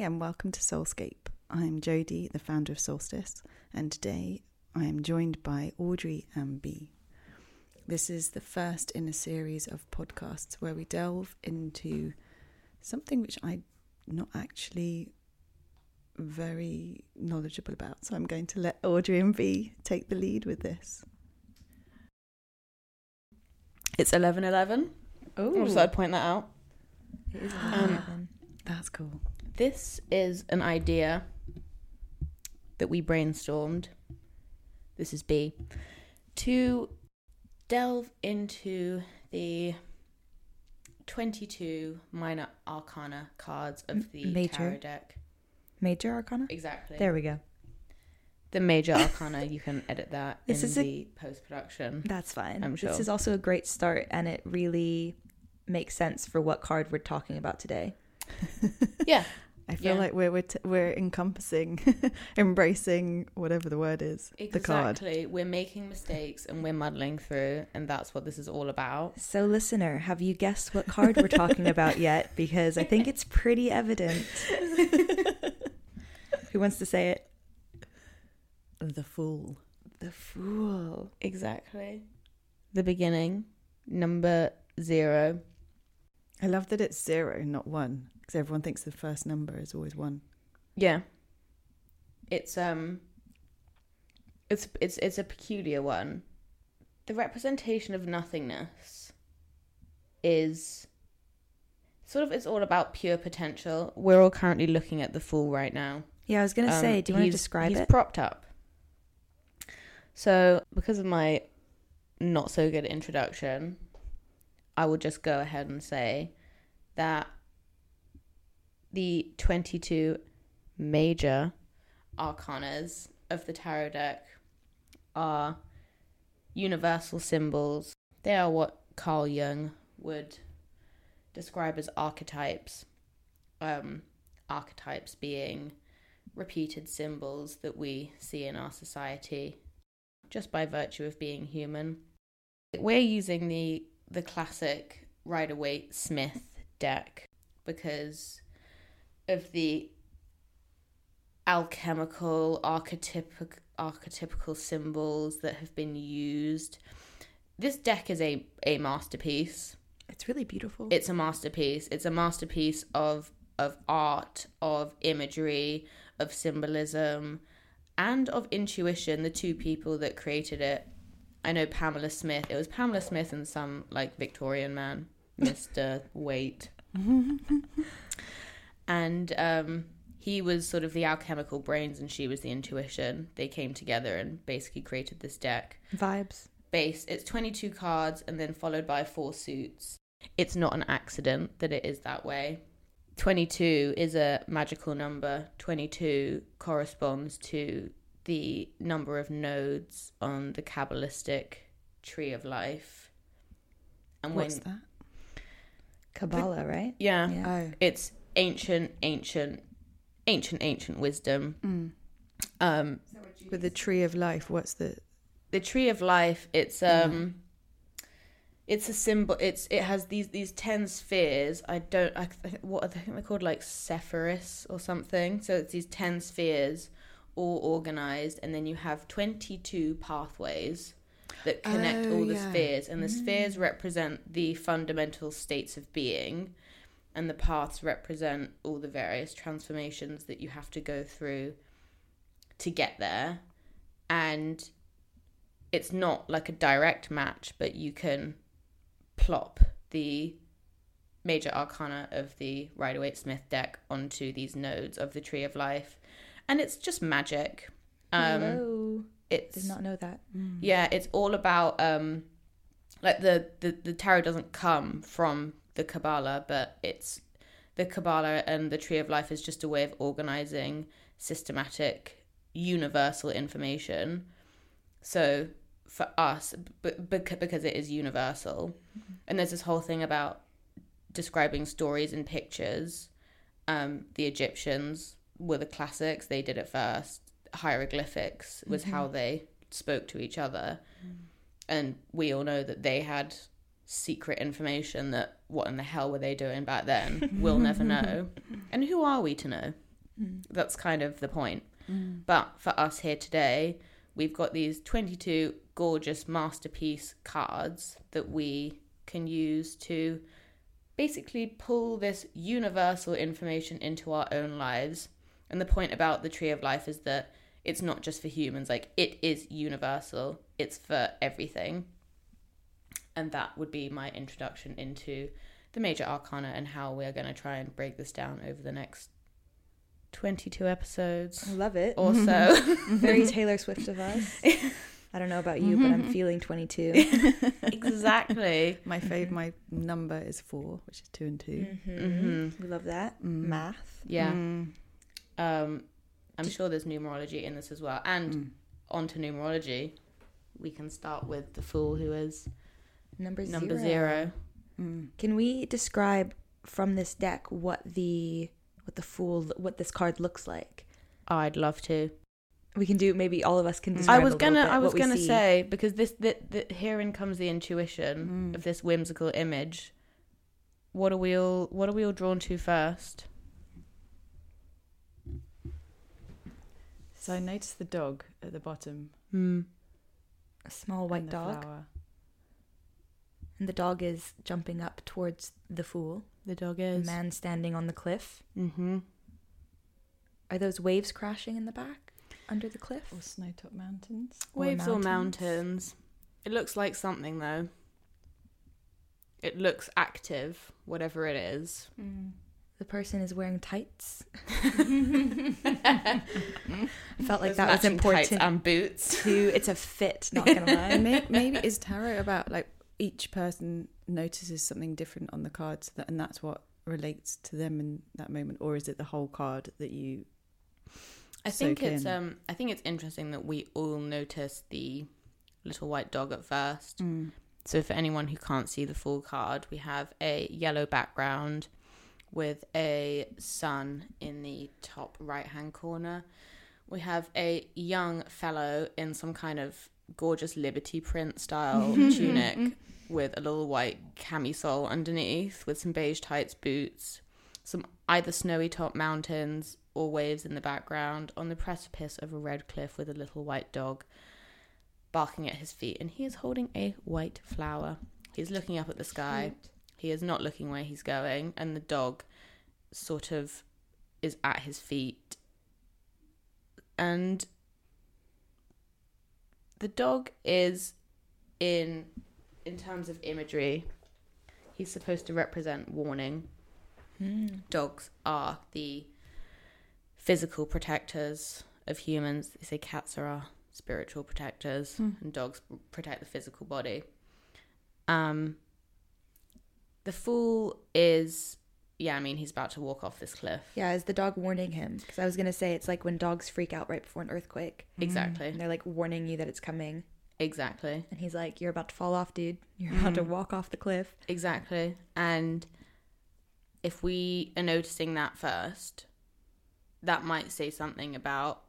and welcome to Soulscape. I'm Jodie, the founder of Soulstice, and today I am joined by Audree and Bea. This is the first in a series of podcasts where we delve into something which I'm not actually very knowledgeable about. So I'm going to let Audree and Bea take the lead with this. It's eleven eleven. Oh, So I'd point that out. It is Um, 11. that's cool. This is an idea that we brainstormed. This is Bea. To delve into the 22 minor arcana cards of the major? tarot deck. Major Arcana? Exactly. There we go. The major arcana, you can edit that This in is the post production. That's fine. I'm sure. This is also a great start, and it really makes sense for what card we're talking about today. Yeah. I feel Yeah. like we're we're, t- we're encompassing, embracing whatever the word is, the card. Exactly. We're making mistakes and we're muddling through, and that's what this is all about. So, listener, have you guessed what card we're talking about yet? Because I think it's pretty evident. Who wants to say it? The Fool. The Fool. Exactly. The beginning, number zero. I love that it's zero, not one, because everyone thinks the first number is always one. Yeah. It's um it's it's it's a peculiar one. The representation of nothingness is sort of it's all about pure potential. We're all currently looking at the fool right now. Yeah, I was going to Um, say, do you want to he's- describe he's it? propped up. So, because of my not so good introduction, I will just go ahead and say that the 22 major arcanas of the tarot deck are universal symbols. They are what Carl Jung would describe as archetypes. Um, archetypes being repeated symbols that we see in our society just by virtue of being human. We're using the the classic Rider Waite Smith deck because of the alchemical archetypic archetypical symbols that have been used. This deck is a, a masterpiece It's really beautiful. it's a masterpiece. It's a masterpiece of of art, of imagery, of symbolism, and of intuition. The two people that created it. I know Pamela Smith. It was Pamela Smith and some like Victorian man, Mister Waite, and um, he was sort of the alchemical brains, and she was the intuition. They came together and basically created this deck Vibes. base. It's 22 cards and then followed by four suits. It's not an accident that it is that way. 22 is a magical number. 22 corresponds to the number of nodes on the Kabbalistic tree of life. And when What's that? Kabbalah, right? yeah, Yeah. Oh. it's ancient ancient ancient ancient wisdom. Mm. Um With the tree of life, what's the the tree of life it's Yeah. um it's a symbol it's it has these these 10 spheres i don't i th- what are they, I think they're called like sephiris or something so it's these 10 spheres all organized and then you have 22 pathways that connect Oh, all the yeah. spheres and the spheres represent the fundamental states of being and the paths represent all the various transformations that you have to go through to get there and it's not like a direct match, but you can plop the major arcana of the Rider Waite Smith deck onto these nodes of the Tree of Life, and it's just magic. Um, Hello. it's Did not know that. yeah, it's all about um, like the, the the tarot doesn't come from the Kabbalah, but it's the Kabbalah and the Tree of Life is just a way of organizing systematic, universal information. So for us, b- bec- because it is universal, mm-hmm. and there's this whole thing about describing stories in pictures. Um, the Egyptians were the classics; they did it first. Hieroglyphics was how mm-hmm. they spoke to each other, mm. and we all know that they had secret information that what in the hell were they doing back then? we'll never know. And who are we to know? Mm. That's kind of the point. Mm. But for us here today, we've got these 22 gorgeous masterpiece cards that we can use to basically pull this universal information into our own lives. And the point about the Tree of Life is that it's not just for humans, like, it is universal, it's for everything. And that would be my introduction into the major arcana and how we're going to try and break this down over the next 22 episodes I love it. or so. Very Taylor Swift of us. I don't know about you, but I'm feeling 22. exactly. My fav- my number is four, which is two and 2 Mhm. We love that. Mm. Math. Yeah. Mm. Um, I'm sure there's numerology in this as well. And Mm. onto numerology, we can start with the fool who is Number zero. number zero. Mm. Can we describe from this deck what the what the fool what this card looks like? I'd love to. We can do maybe all of us can Mm. describe I was gonna. bit I was gonna see. say because this. That. That. Herein comes the intuition Mm. of this whimsical image. What are we all? What are we all drawn to first? So I noticed the dog at the bottom. Hmm. a small white dog flower. And the dog is jumping up towards the fool. The dog is. The man standing on the cliff. Mm-hmm. Are those waves crashing in the back under the cliff? Or snowtop mountains. Waves or mountains. mountains. It looks like something though. It looks active, whatever it is. The person is wearing tights. I felt like Those that was matching tights important and boots. too. It's a fit, not gonna lie. Maybe, maybe is tarot about like each person notices something different on the cards, that, and that's what relates to them in that moment, or is it the whole card that you? I think it's in? um I think it's interesting that we all notice the little white dog at first. Mm. So for anyone who can't see the full card, we have a yellow background with a sun in the top right hand corner. We have a young fellow in some kind of gorgeous liberty print style mm-hmm. tunic mm-hmm. with a little white camisole underneath with some beige tights boots, some either snowy top mountains or waves in the background on the precipice of a red cliff with a little white dog barking at his feet and he is holding a white flower. He's looking up at the sky. He is not looking where he's going and the dog sort of is at his feet. And the dog is in in terms of imagery he's supposed to represent warning Mm. dogs are the physical protectors of humans they say cats are our spiritual protectors Hmm. and dogs protect the physical body um the fool is yeah i mean he's about to walk off this cliff Yeah, is the dog warning him? Because I was gonna say it's like when dogs freak out right before an earthquake, exactly and they're like warning you that it's coming, exactly and he's like, "You're about to fall off, dude. You're about to Mm. walk off the cliff." Exactly. And if we are noticing that first, that might say something about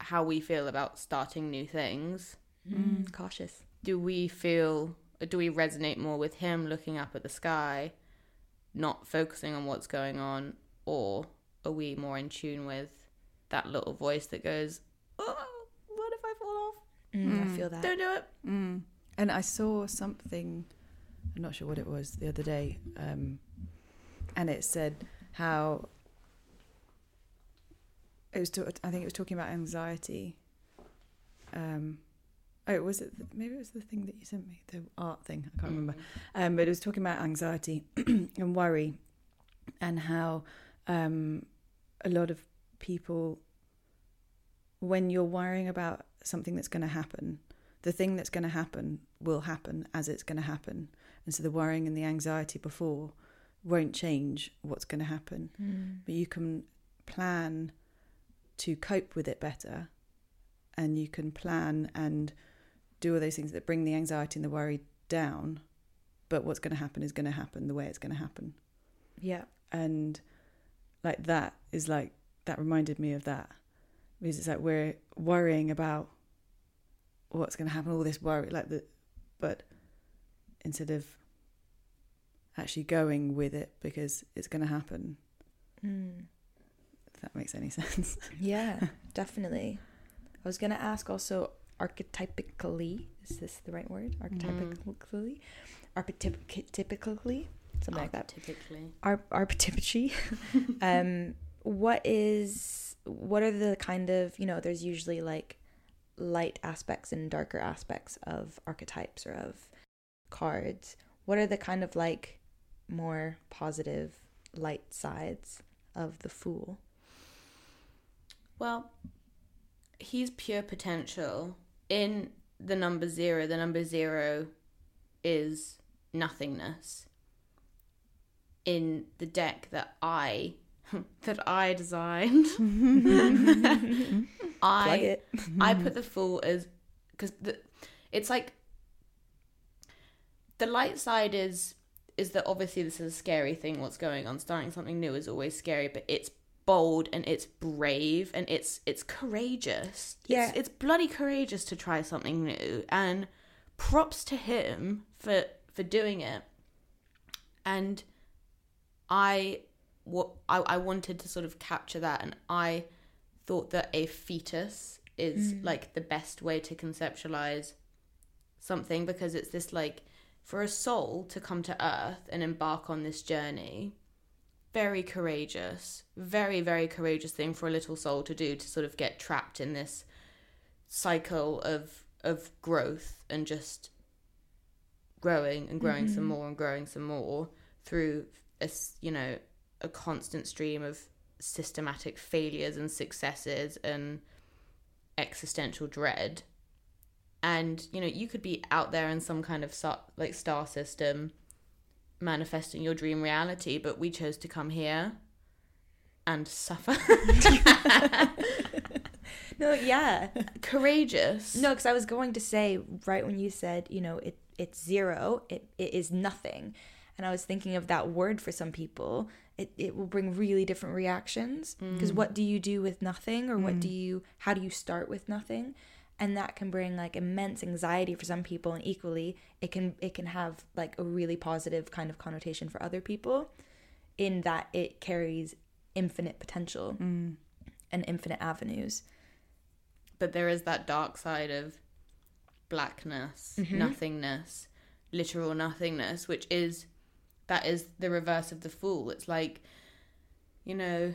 how we feel about starting new things. Mm. Cautious. Do we feel, do we resonate more with him looking up at the sky, not focusing on what's going on, or are we more in tune with that little voice that goes, Oh, what if I fall off? Mm, I Mm. feel that. Don't do it. Mm. And I saw something, I'm not sure what it was the other day, um, and it said how it was. To, I think it was talking about anxiety. Um, oh, was it? The, maybe it was the thing that you sent me, the art thing. I can't remember. Um, but it was talking about anxiety and worry, and how um, a lot of people, when you're worrying about something that's going to happen, the thing that's going to happen will happen as it's going to happen. And so the worrying and the anxiety before won't change what's going to happen. Mm. But you can plan to cope with it better and you can plan and do all those things that bring the anxiety and the worry down. But what's going to happen is going to happen the way it's going to happen. Yeah. And like that is like, that reminded me of that. Because it's like we're worrying about what's going to happen, all this worry, like the, but instead of actually going with it because it's going to happen. Mm. that makes any sense. Yeah, definitely. I was gonna ask also archetypically. Is this the right word? Archetypically, archetypically, something like that. Typically. Ar- archetypically. um, what is? What are the kind of you know? There's usually like light aspects and darker aspects of archetypes or of cards. What are the kind of like more positive light sides of the fool? Well, he's pure potential. In the number zero, the number zero is nothingness. In the deck that I that I designed, I. I put the fool as because it's like the light side is is that obviously this is a scary thing. What's going on? Starting something new is always scary, but it's bold and it's brave and it's it's courageous. Yeah. it's, it's bloody courageous to try something new, and props to him for for doing it. And I what I, I wanted to sort of capture that, and I thought that a fetus is Mm. like the best way to conceptualize something because it's this like for a soul to come to earth and embark on this journey very courageous very very courageous thing for a little soul to do to sort of get trapped in this cycle of of growth and just growing and growing some Mhm. more and growing some more through a you know a constant stream of systematic failures and successes and existential dread and you know you could be out there in some kind of star, like star system manifesting your dream reality but we chose to come here and suffer No, yeah. courageous No, because I was going to say right when you said, you know, it it's zero, it, it is nothing. And I was thinking of that word for some people. It, it will bring really different reactions. Because mm. what do you do with nothing? Or what mm. do you, how do you start with nothing? And that can bring like immense anxiety for some people. And equally, it can, it can have like a really positive kind of connotation for other people in that it carries infinite potential Mm. and infinite avenues. but there is that dark side of blackness Mhm. nothingness literal nothingness which is that is the reverse of the fool it's like you know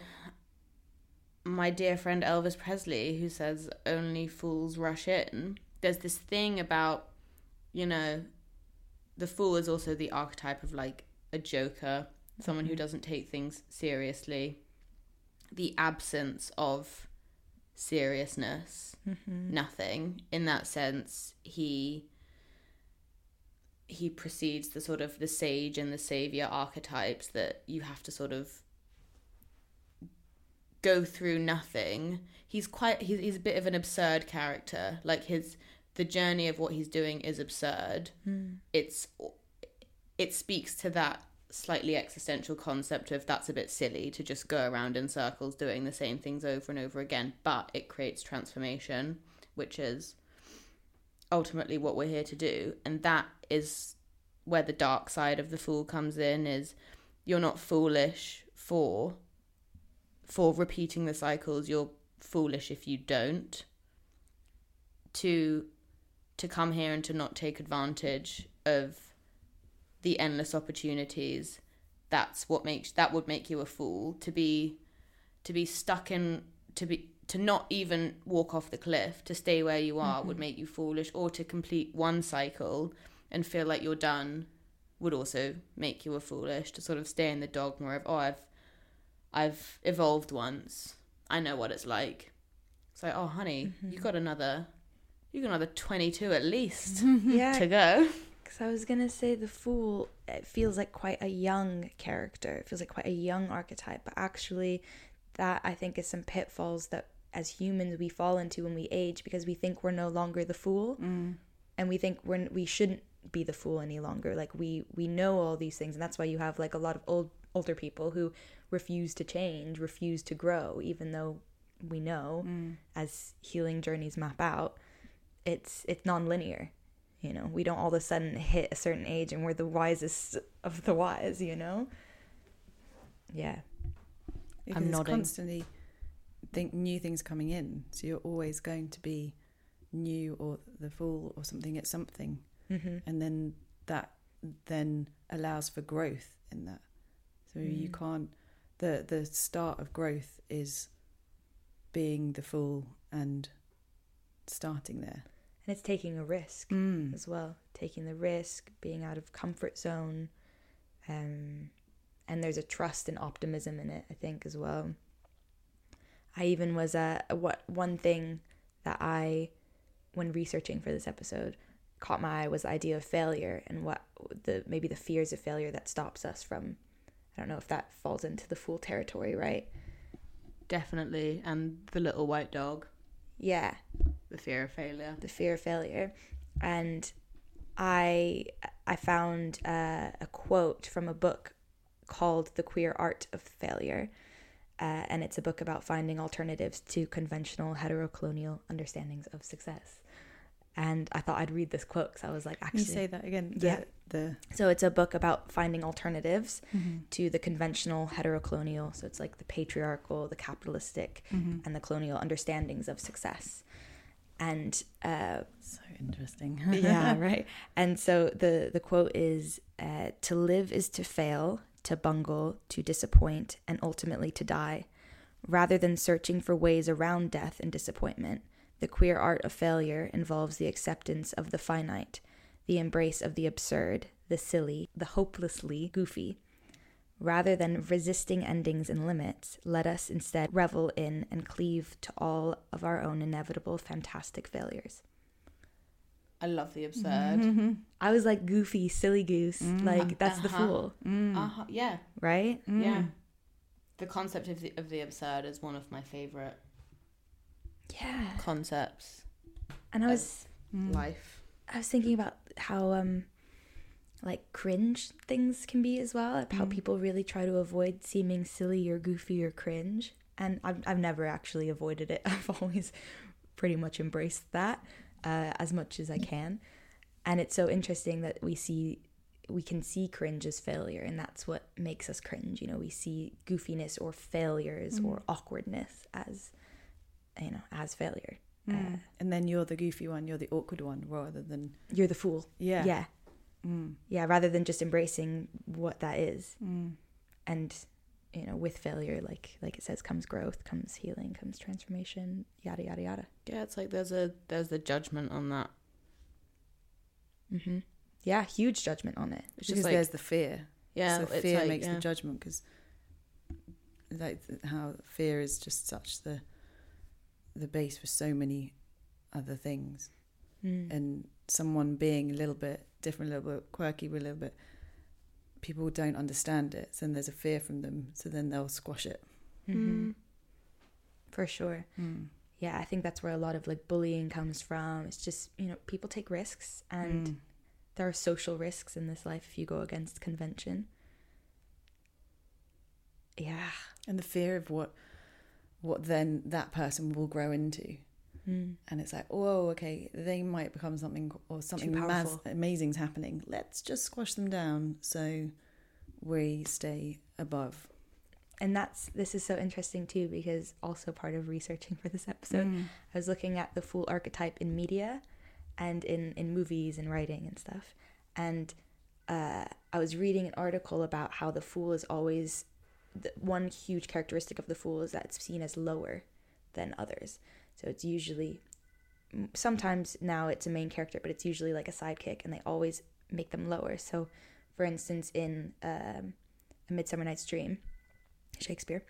my dear friend elvis presley who says only fools rush in there's this thing about you know the fool is also the archetype of like a joker someone who doesn't take things seriously. The absence of seriousness Mm-hmm. nothing. In that sense he he precedes the sort of the sage and the savior archetypes that you have to sort of go through nothing. He's quite he's, he's a bit of an absurd character. Like his the journey of what he's doing is absurd. Mm. it's it speaks to that slightly existential concept of that's a bit silly to just go around in circles doing the same things over and over again but it creates transformation which is ultimately what we're here to do. And that is where the dark side of the fool comes in is you're not foolish for for repeating the cycles you're foolish if you don't to to come here and to not take advantage of the endless opportunities that's what makes that would make you a fool to be to be stuck in to be to not even walk off the cliff to stay where you are mm-hmm. would make you foolish or to complete one cycle and feel like you're done would also make you a foolish to sort of stay in the dogma of oh I've I've evolved once I know what it's like it's like oh honey you got another you got another 22 at least Yeah, to go Because I was gonna say the fool. It feels like quite a young character. It feels like quite a young archetype, but actually, that I think is some pitfalls that as humans we fall into when we age because we think we're no longer the fool, Mm. and we think we're we shouldn't be the fool any longer. Like we we know all these things, and that's why you have like a lot of old older people who refuse to change, refuse to grow, even though we know Mm. as healing journeys map out, it's it's non-linear. You know, we don't all of a sudden hit a certain age and we're the wisest of the wise. You know. Yeah. Because I'm it's nodding. constantly think new things coming in. So you're always going to be new or the fool or something at something, hmm and then that then allows for growth in that. So you Mm. can't. The The start of growth is being the fool and starting there. And it's taking a risk Mm. as well, taking the risk, being out of comfort zone, um, and there's a trust and optimism in it. I think as well. I even was a uh, what one thing that I, when researching for this episode, caught my eye was the idea of failure and what the maybe the fears of failure that stops us from. I don't know if that falls into the fool territory, right? Definitely. And the little white dog, Yeah, the fear of failure. the fear of failure and i i found uh, a quote from a book called the queer art of failure uh, and it's a book about finding alternatives to conventional heterocolonial understandings of success and i thought i'd read this quote because i was like Can actually you say that again? The, Yeah. The so it's a book about finding alternatives to the conventional heterocolonial so it's like the patriarchal the capitalistic Mhm. and the colonial understandings of success and uh, so interesting. yeah, right. And so the the quote is uh, to live is to fail, to bungle, to disappoint, and ultimately to die. Rather than searching for ways around death and disappointment, the queer art of failure involves the acceptance of the finite, the embrace of the absurd, the silly, the hopelessly goofy. Rather than resisting endings and limits, let us instead revel in and cleave to all of our own inevitable fantastic failures. I love the absurd. Mm-hmm. I was like goofy, silly goose. Mm. Like that's the Uh-huh. fool, Mm. Uh-huh. Yeah. right? Yeah. The concept of the of the absurd is one of my favorite Yeah. concepts. And I was Mm. Life. I was thinking about how um like cringe things can be as well. Like how Mm. people really try to avoid seeming silly or goofy or cringe. And I've I've never actually avoided it. I've always pretty much embraced that uh, as much as I can. And it's so interesting that we see we can see cringe as failure and that's what makes us cringe you know we see goofiness or failures Mm. or awkwardness as you know as failure Mm. Uh, and then you're the goofy one, you're the awkward one, rather than you're the fool yeah, yeah Mm. yeah rather than just embracing what that is Mm. and you know with failure like like it says comes growth comes healing comes transformation yada yada yada Yeah, it's like there's a there's the judgment on that. Mm-hmm. yeah huge judgment on it It's because just like there's the fear. yeah, so it's fear like, makes yeah. the judgment because, like how fear is just such the the base for so many other things, mm. and someone being a little bit different, a little bit quirky, a little bit, people don't understand it. So then there's a fear from them. So then they'll squash it. hmm for sure Mm. yeah i think that's where a lot of like bullying comes from it's just you know people take risks and Mm. there are social risks in this life if you go against convention yeah and the fear of what what then that person will grow into. mm. and it's like, oh, okay, they might become something or something mas- powerful. amazing's happening. Let's just squash them down so we stay above. and that's this is so interesting too because also part of researching for this episode Mm. I was looking at the fool archetype in media and in, in movies and writing and stuff. And uh, I was reading an article about how the fool is always the one huge characteristic of the fool is that it's seen as lower than others. So it's usually sometimes now it's a main character, but it's usually like a sidekick, and they always make them lower. So, for instance, in um, A Midsummer Night's Dream, Shakespeare,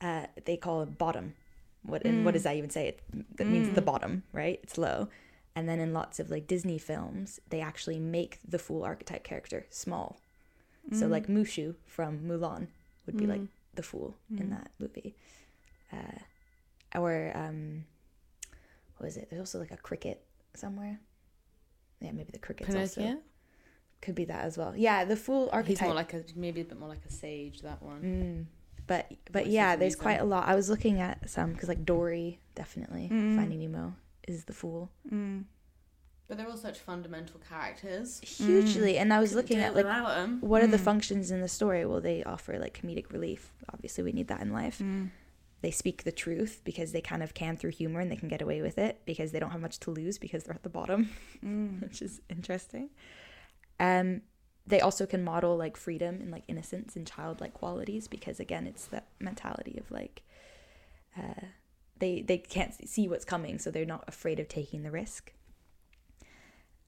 uh, they call it bottom. What and what Mm. does that even say? It that means the Mm. bottom, right? It's low. And then in lots of like Disney films, they actually make the fool archetype character small. So Mm. like Mushu from Mulan would be like Mm. the fool in Mm. that movie. Uh, or um, what was it? There's also like a cricket somewhere. Yeah, maybe the cricket's also Pinocchio. could be that as well. Yeah, the fool archetype. He's more like a maybe a bit more like a sage. That one. Mm. But but yeah, there's quite a lot. I was looking at some because like Dory definitely Mm. Finding Nemo is the fool Mm. But they're all such fundamental characters. hugely. And I was looking at like without 'em. what are the Mm. functions in the story? Well, they offer like comedic relief. Obviously, we need that in life. Mm. they speak the truth because they kind of can through humor and they can get away with it because they don't have much to lose because they're at the bottom, Mm. which is interesting. Um, they also can model like freedom and like innocence and childlike qualities because again, it's that mentality of like uh, they they can't see what's coming, so they're not afraid of taking the risk.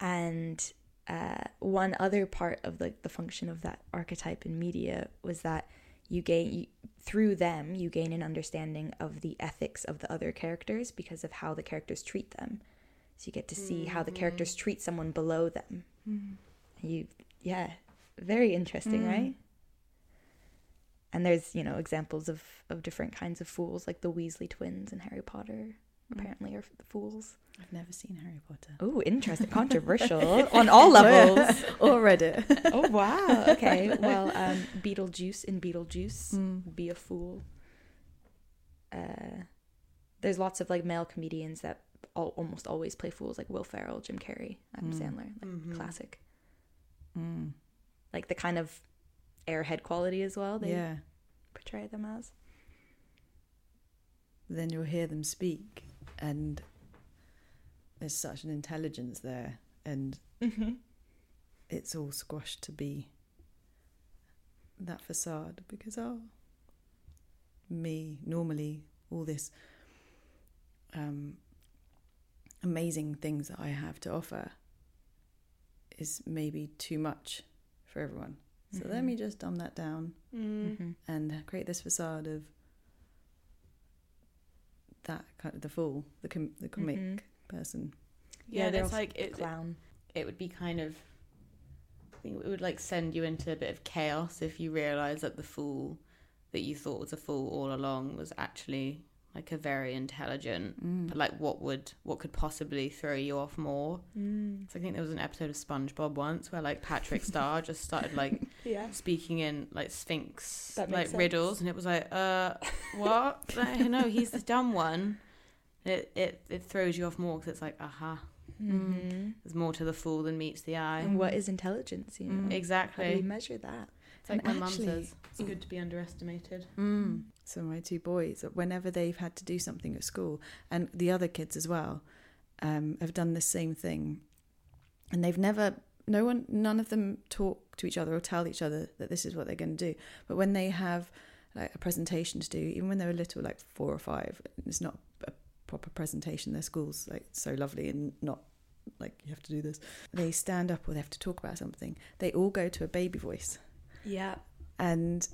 And uh, one other part of like the function of that archetype in media was that you gain you, through them you gain an understanding of the ethics of the other characters because of how the characters treat them. So you get to see how the characters treat someone below them. You yeah very interesting Mm. right? And there's you know examples of of different kinds of fools like the weasley twins in harry potter apparently are the fools I've never seen Harry Potter. oh interesting controversial on all levels or read it. oh wow okay well um beetlejuice in beetlejuice Mm. be a fool uh there's lots of like male comedians that all, almost always play fools like will ferrell jim carrey adam Mm. sandler like Mhm. classic Mm. like the kind of airhead quality as well they Yeah. portray them as Then you'll hear them speak, and there's such an intelligence there, and mm-hmm. it's all squashed to be that facade because oh me normally all this um amazing things that I have to offer is maybe too much for everyone. So let Mhm. me just dumb that down Mm. Mm-hmm. and create this facade of that kind of the fool, the com- the comic Mhm. person. Yeah, and they're it's like it, clown it would be kind of I think it would like send you into a bit of chaos if you realize that the fool that you thought was a fool all along was actually like a very intelligent Mm. but like what would what could possibly throw you off more mm. so i think there was an episode of spongebob once where like patrick star just started like yeah speaking in like sphinx like sense. riddles and it was like uh what like, no he's the dumb one it it, it throws you off more because it's like aha mm-hmm. there's more to the fool than meets the eye and what is intelligence you know Mm. how do we measure that it's like And my mum says it's good to be underestimated Mm. So my two boys, whenever they've had to do something at school, and the other kids as well, um, have done the same thing, and they've never, no one, none of them talk to each other or tell each other that this is what they're going to do. But when they have like a presentation to do, even when they're a little, like four or five, it's not a proper presentation. Their school's like so lovely and not like you have to do this. They stand up or they have to talk about something. They all go to a baby voice yeah and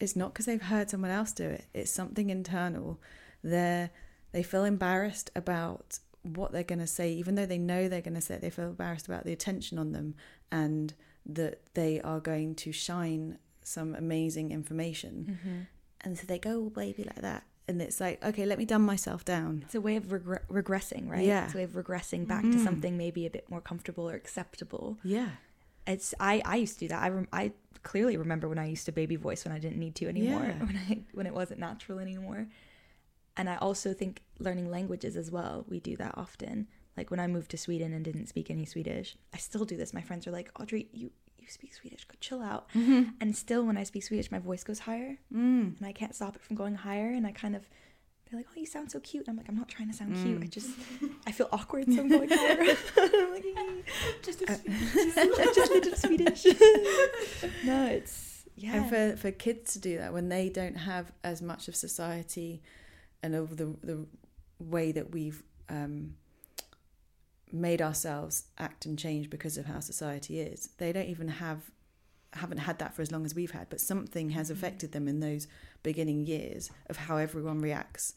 it's not because they've heard someone else do it it's something internal they they feel embarrassed about what they're going to say even though they know they're going to say it they feel embarrassed about the attention on them and that they are going to shine some amazing information mm-hmm. and so they go all baby like that and it's like okay let me dumb myself down It's a way of regre- regressing, right? Yeah. It's a way of regressing back to Mhm. something maybe a bit more comfortable or acceptable. yeah It's I I used to do that. I rem- I clearly remember when I used to baby voice when I didn't need to anymore, Yeah. when I when it wasn't natural anymore. And I also think learning languages as well. We do that often. Like when I moved to Sweden and didn't speak any Swedish, I still do this. My friends are like, "Audree, you you speak Swedish. Go chill out." And still, when I speak Swedish, my voice goes higher, mm. and I can't stop it from going higher. And I kind of they're like, "Oh, you sound so cute." And I'm like, "I'm not trying to sound cute. Mm. I just I feel awkward, so I'm going higher." I'm like, just Uh, just a Swedish. no, it's yeah. And for, for kids to do that when they don't have as much of society and of the the way that we've um, made ourselves act and change because of how society is, they don't even have haven't had that for as long as we've had. But something has affected them in those beginning years of how everyone reacts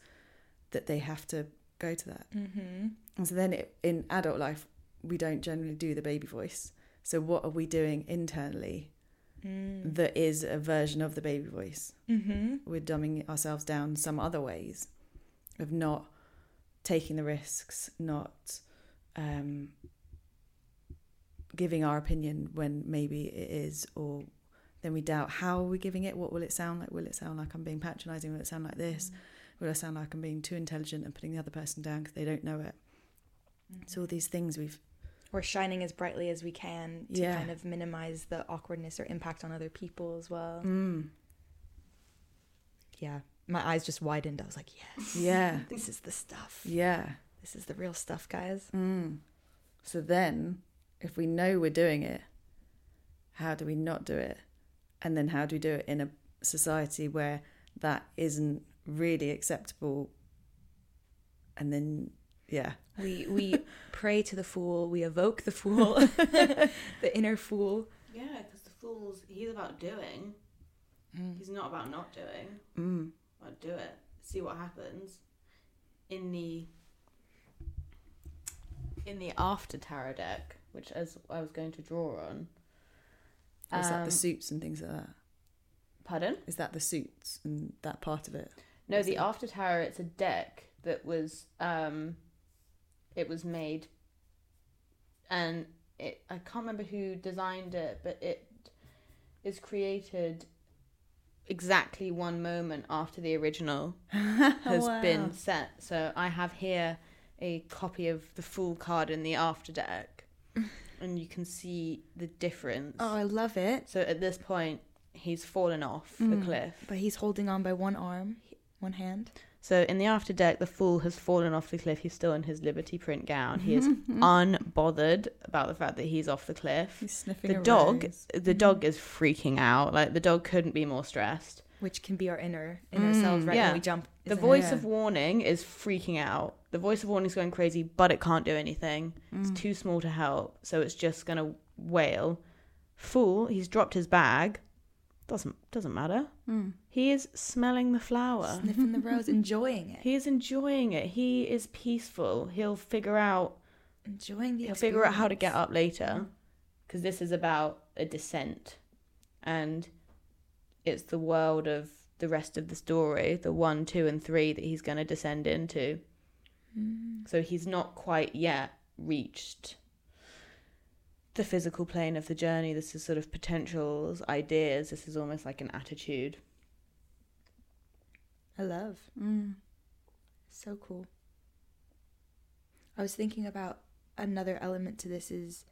that they have to go to that. mm-hmm. And so then it, in adult life, we don't generally do the baby voice. So what are we doing internally Mm. that is a version of the baby voice. Mm-hmm. We're dumbing ourselves down some other ways of not taking the risks, not um, giving our opinion when maybe it is, or then we doubt how are we giving it? What will it sound like? Will it sound like I'm being patronizing? Will it sound like this? Will it sound like I'm being too intelligent and putting the other person down because they don't know it? So all these things we've We're shining as brightly as we can to Yeah. kind of minimize the awkwardness or impact on other people as well. mm, Yeah, my eyes just widened. I was like, yes, Yeah. this is the stuff. Yeah. This is the real stuff, guys. Mm. So then, if we know we're doing it, how do we not do it? And then how do we do it in a society where that isn't really acceptable? And then, yeah. We we pray to the fool. We evoke the fool, the inner fool. Yeah, because the fool's he's about doing. He's not about not doing. Mm. About do it. See what happens. In the in the after tarot deck, which as I was going to draw on. Is that um, the suits and things like that? Pardon? Is that the suits and that part of it? No, the after tarot. It's a deck that was um, it was made, and it I can't remember who designed it, but it is created exactly one moment after the original has Wow. been set. So I have here a copy of the full card in the after deck, and you can see the difference. Oh, I love it. So at this point, he's fallen off the Mm. cliff. But he's holding on by one arm, one hand. So in the after deck, the fool has fallen off the cliff. He's still in his Liberty print gown. He is Mm-hmm. unbothered about the fact that he's off the cliff. He's sniffing The dog, rose. the dog is freaking out. Like the dog couldn't be more stressed. Which can be our inner inner Mm, selves, right? yeah. When we jump. The isn't it? voice of warning is freaking out. The voice of warning is going crazy, but it can't do anything. Mm. It's too small to help, so it's just gonna wail. Fool, he's dropped his bag. Doesn't doesn't matter. Mm. He is smelling the flower. sniffing the rose, enjoying it, He is enjoying it. He is peaceful. He'll figure out enjoying the. he'll figure out how to get up later because this is about a descent and it's the world of the rest of the story the one two and three that he's going to descend into Mm. so he's not quite yet reached the physical plane of the journey this is sort of potentials ideas this is almost like an attitude I love. Mm. So cool. I was thinking about another element to this is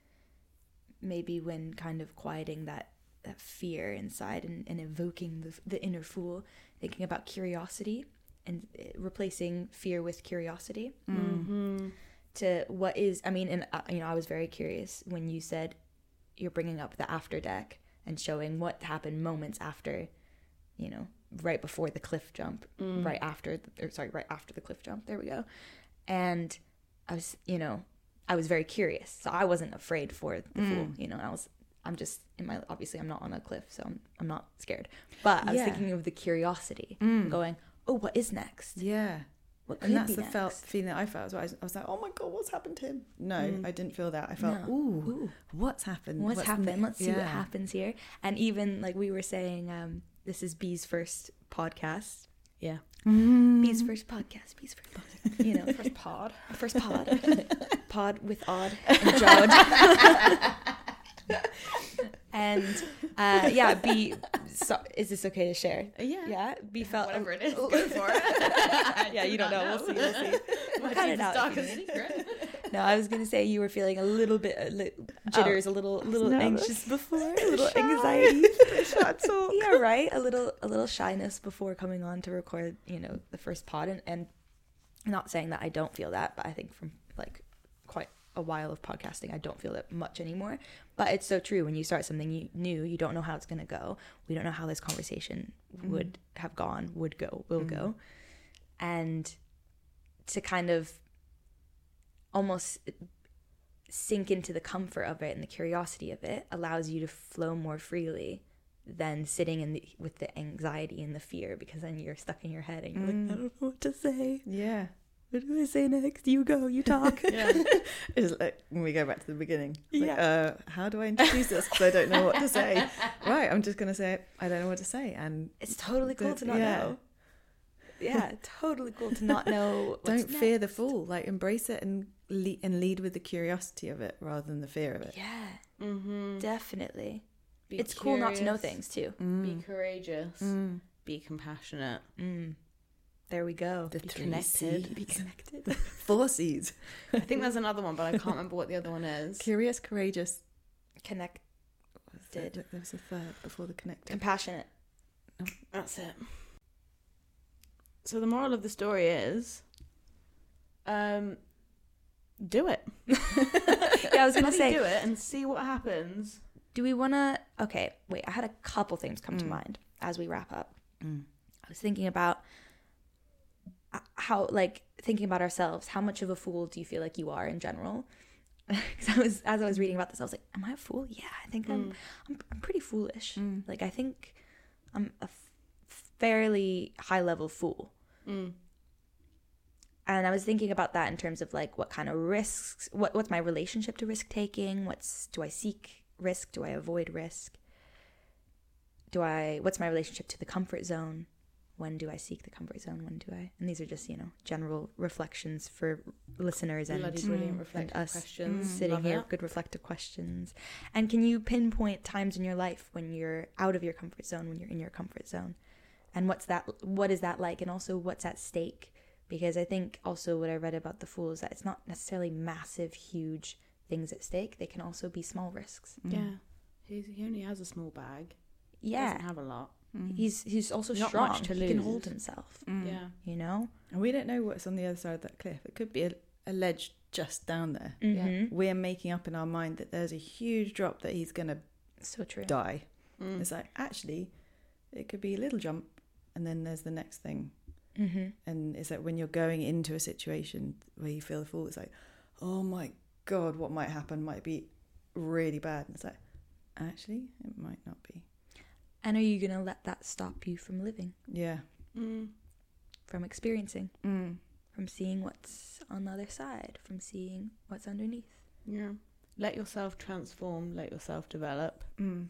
maybe when kind of quieting that, that fear inside and, and evoking the, the inner fool, thinking about curiosity and uh, replacing fear with curiosity Mm. mm-hmm. to what is, I mean, and uh, you know, I was very curious when you said you're bringing up the after deck and showing what happened moments after, you know, right before the cliff jump Mm. right after the, or sorry right after the cliff jump there we go and i was you know i was very curious so i wasn't afraid for the fool Mm. you know i was i'm just in my obviously i'm not on a cliff so i'm, I'm not scared but i was Yeah. thinking of the curiosity Mm. going oh what is next Yeah. what could And that's be the next? felt feeling that I felt as well. I was, I was like, oh my God, what's happened to him? No, Mm. I didn't feel that. I felt, No. ooh, Ooh, what's happened? what's, happened ne- let's see what happens here and even like we were saying um this is Bea's first podcast yeah Mm. Bea's first podcast Bea's first podcast you know first pod First pod. pod with odd and Jod. And uh, yeah, be So, is this okay to share? Yeah. Yeah, Bea felt whatever it is go for it Yeah, you don't know. We'll see. We'll see. We'll cut it out. dark if you and need. secret No, I was gonna say you were feeling a little bit a li- jitters, a little, little nervous. anxious before, a little anxiety. talk. yeah, right. A little, a little shyness before coming on to record. You know, the first pod, and, and not saying that I don't feel that, but I think from like quite a while of podcasting, I don't feel that much anymore. But it's so true. When you start something new, you don't know how it's gonna go. We don't know how this conversation mm-hmm. would have gone, would go, will go, mm-hmm. and to kind of almost sink into the comfort of it and the curiosity of it allows you to flow more freely than sitting in the, with the anxiety and the fear because then you're stuck in your head and you're like, mm. I don't know what to say. Yeah. What do I say next? You go, you talk. yeah It's like when we go back to the beginning. It's like, Yeah. uh, how do I introduce this? Because I don't know what to say. right, I'm just going to say, I don't know what to say. And it's totally cool The- to not yeah. know. Yeah, totally cool to not know. what's don't fear the fool. Like, embrace it and, le- and lead with the curiosity of it rather than the fear of it. Yeah, mm-hmm. definitely. Be it's cool not to know things too. Be courageous. Mm. Be compassionate. Mm. There we go. The Be three connected. Be connected. Four C's. I think there's another one, but I can't remember what the other one is. Curious, courageous. Connect. There was a third before the connected. Compassionate. That's it. So the moral of the story is, um, do it. Yeah, I was gonna say, do it and see what happens. do we want to? Okay, wait. I had a couple things come to Mm. mind as we wrap up. Mm. I was thinking about how, like, thinking about ourselves. How much of a fool do you feel like you are in general? Because I was, as I was reading about this, I was like, "Am I a fool? Yeah, I think I'm. Mm. I'm, I'm pretty foolish. Mm. Like, I think I'm a f- fairly high level fool." Mm. and I was thinking about that in terms of like what kind of risks, what what's my relationship to risk taking? What's do I seek risk? Do I avoid risk? Do I what's my relationship to the comfort zone? When do I seek the comfort zone? When do I? And these are just you know general reflections for listeners and Bloody brilliant Mm. reflective us questions. sitting Love here, it. good reflective questions. And can you pinpoint times in your life when you're out of your comfort zone, when you're in your comfort zone? And what's that what is that like and also what's at stake? Because I think also what I read about the fool is that it's not necessarily massive, huge things at stake. They can also be small risks. Mm. Yeah. He's, he only has a small bag. He Yeah. doesn't have a lot. Mm. He's he's also Not strong. much to he can hold himself. Mm. Yeah. You know? And we don't know what's on the other side of that cliff. It could be a, a ledge just down there. Mhm. We're making up in our mind that there's a huge drop that he's going to So true. die. Mm. It's like, actually, it could be a little jump and then there's the next thing. Mm-hmm. And it's like when you're going into a situation where you feel the fall, it's like, oh my God, what might happen might be really bad. And it's like, actually, it might not be. And are you gonna let that stop you from living, Yeah. Mm. from experiencing? Mm. from seeing what's on the other side, from seeing what's underneath. Yeah. Let yourself transform. Let yourself develop. Mm.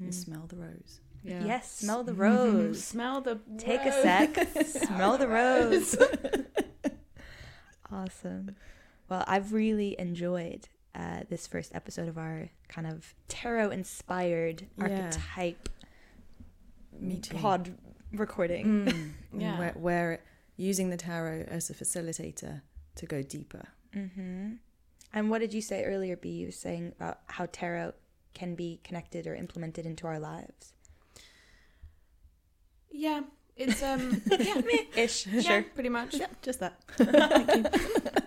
Mm. And smell the rose. Yeah. Yes, smell the rose. Smell the. Take a sec. smell the rose. awesome. Well, I've really enjoyed uh, this first episode of our kind of tarot-inspired Yeah. archetype Me too. pod recording. Mm. Yeah. And Where, where using the tarot as a facilitator to go deeper. Mm-hmm. And what did you say earlier, Bea? You were saying about how tarot can be connected or implemented into our lives. Yeah. It's um. yeah. Ish, Yeah. sure. Pretty much. Yeah, just that.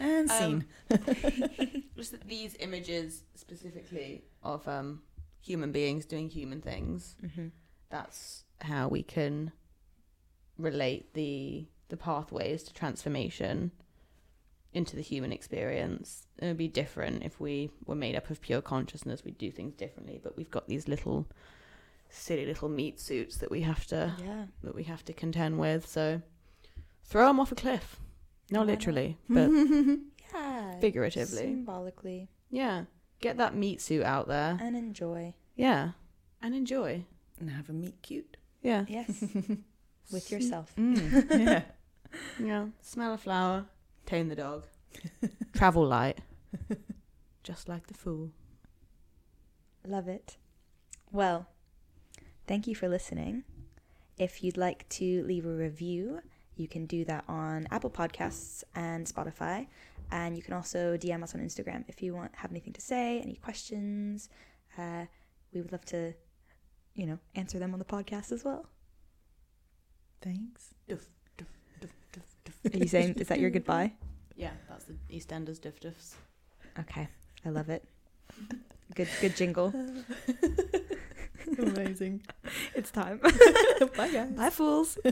And scene. Just that these images specifically of um human beings doing human things. Mm-hmm. That's how we can relate the the pathways to transformation into the human experience. It would be different if we were made up of pure consciousness. We'd do things differently, but we've got these little silly little meat suits that we have to Yeah. that we have to contend with. So throw them off a cliff, not literally, but Yeah. figuratively. Symbolically. Yeah, get that meat suit out there. And enjoy. Yeah, and enjoy. and have a meet cute. Yeah, Yes. With yourself. Mm. yeah. yeah. Smell a flower, tame the dog, travel light, just like the fool. Love it. Well, thank you for listening. If you'd like to leave a review, you can do that on Apple Podcasts and Spotify. And you can also DM us on Instagram if you want have anything to say, any questions. Uh, we would love to, you know, answer them on the podcast as well. Thanks. Are you saying is that your goodbye? Yeah, that's the EastEnders duff duffs. Okay, I love it. Good, good jingle. Amazing. It's time. Bye, guys. Bye, fools.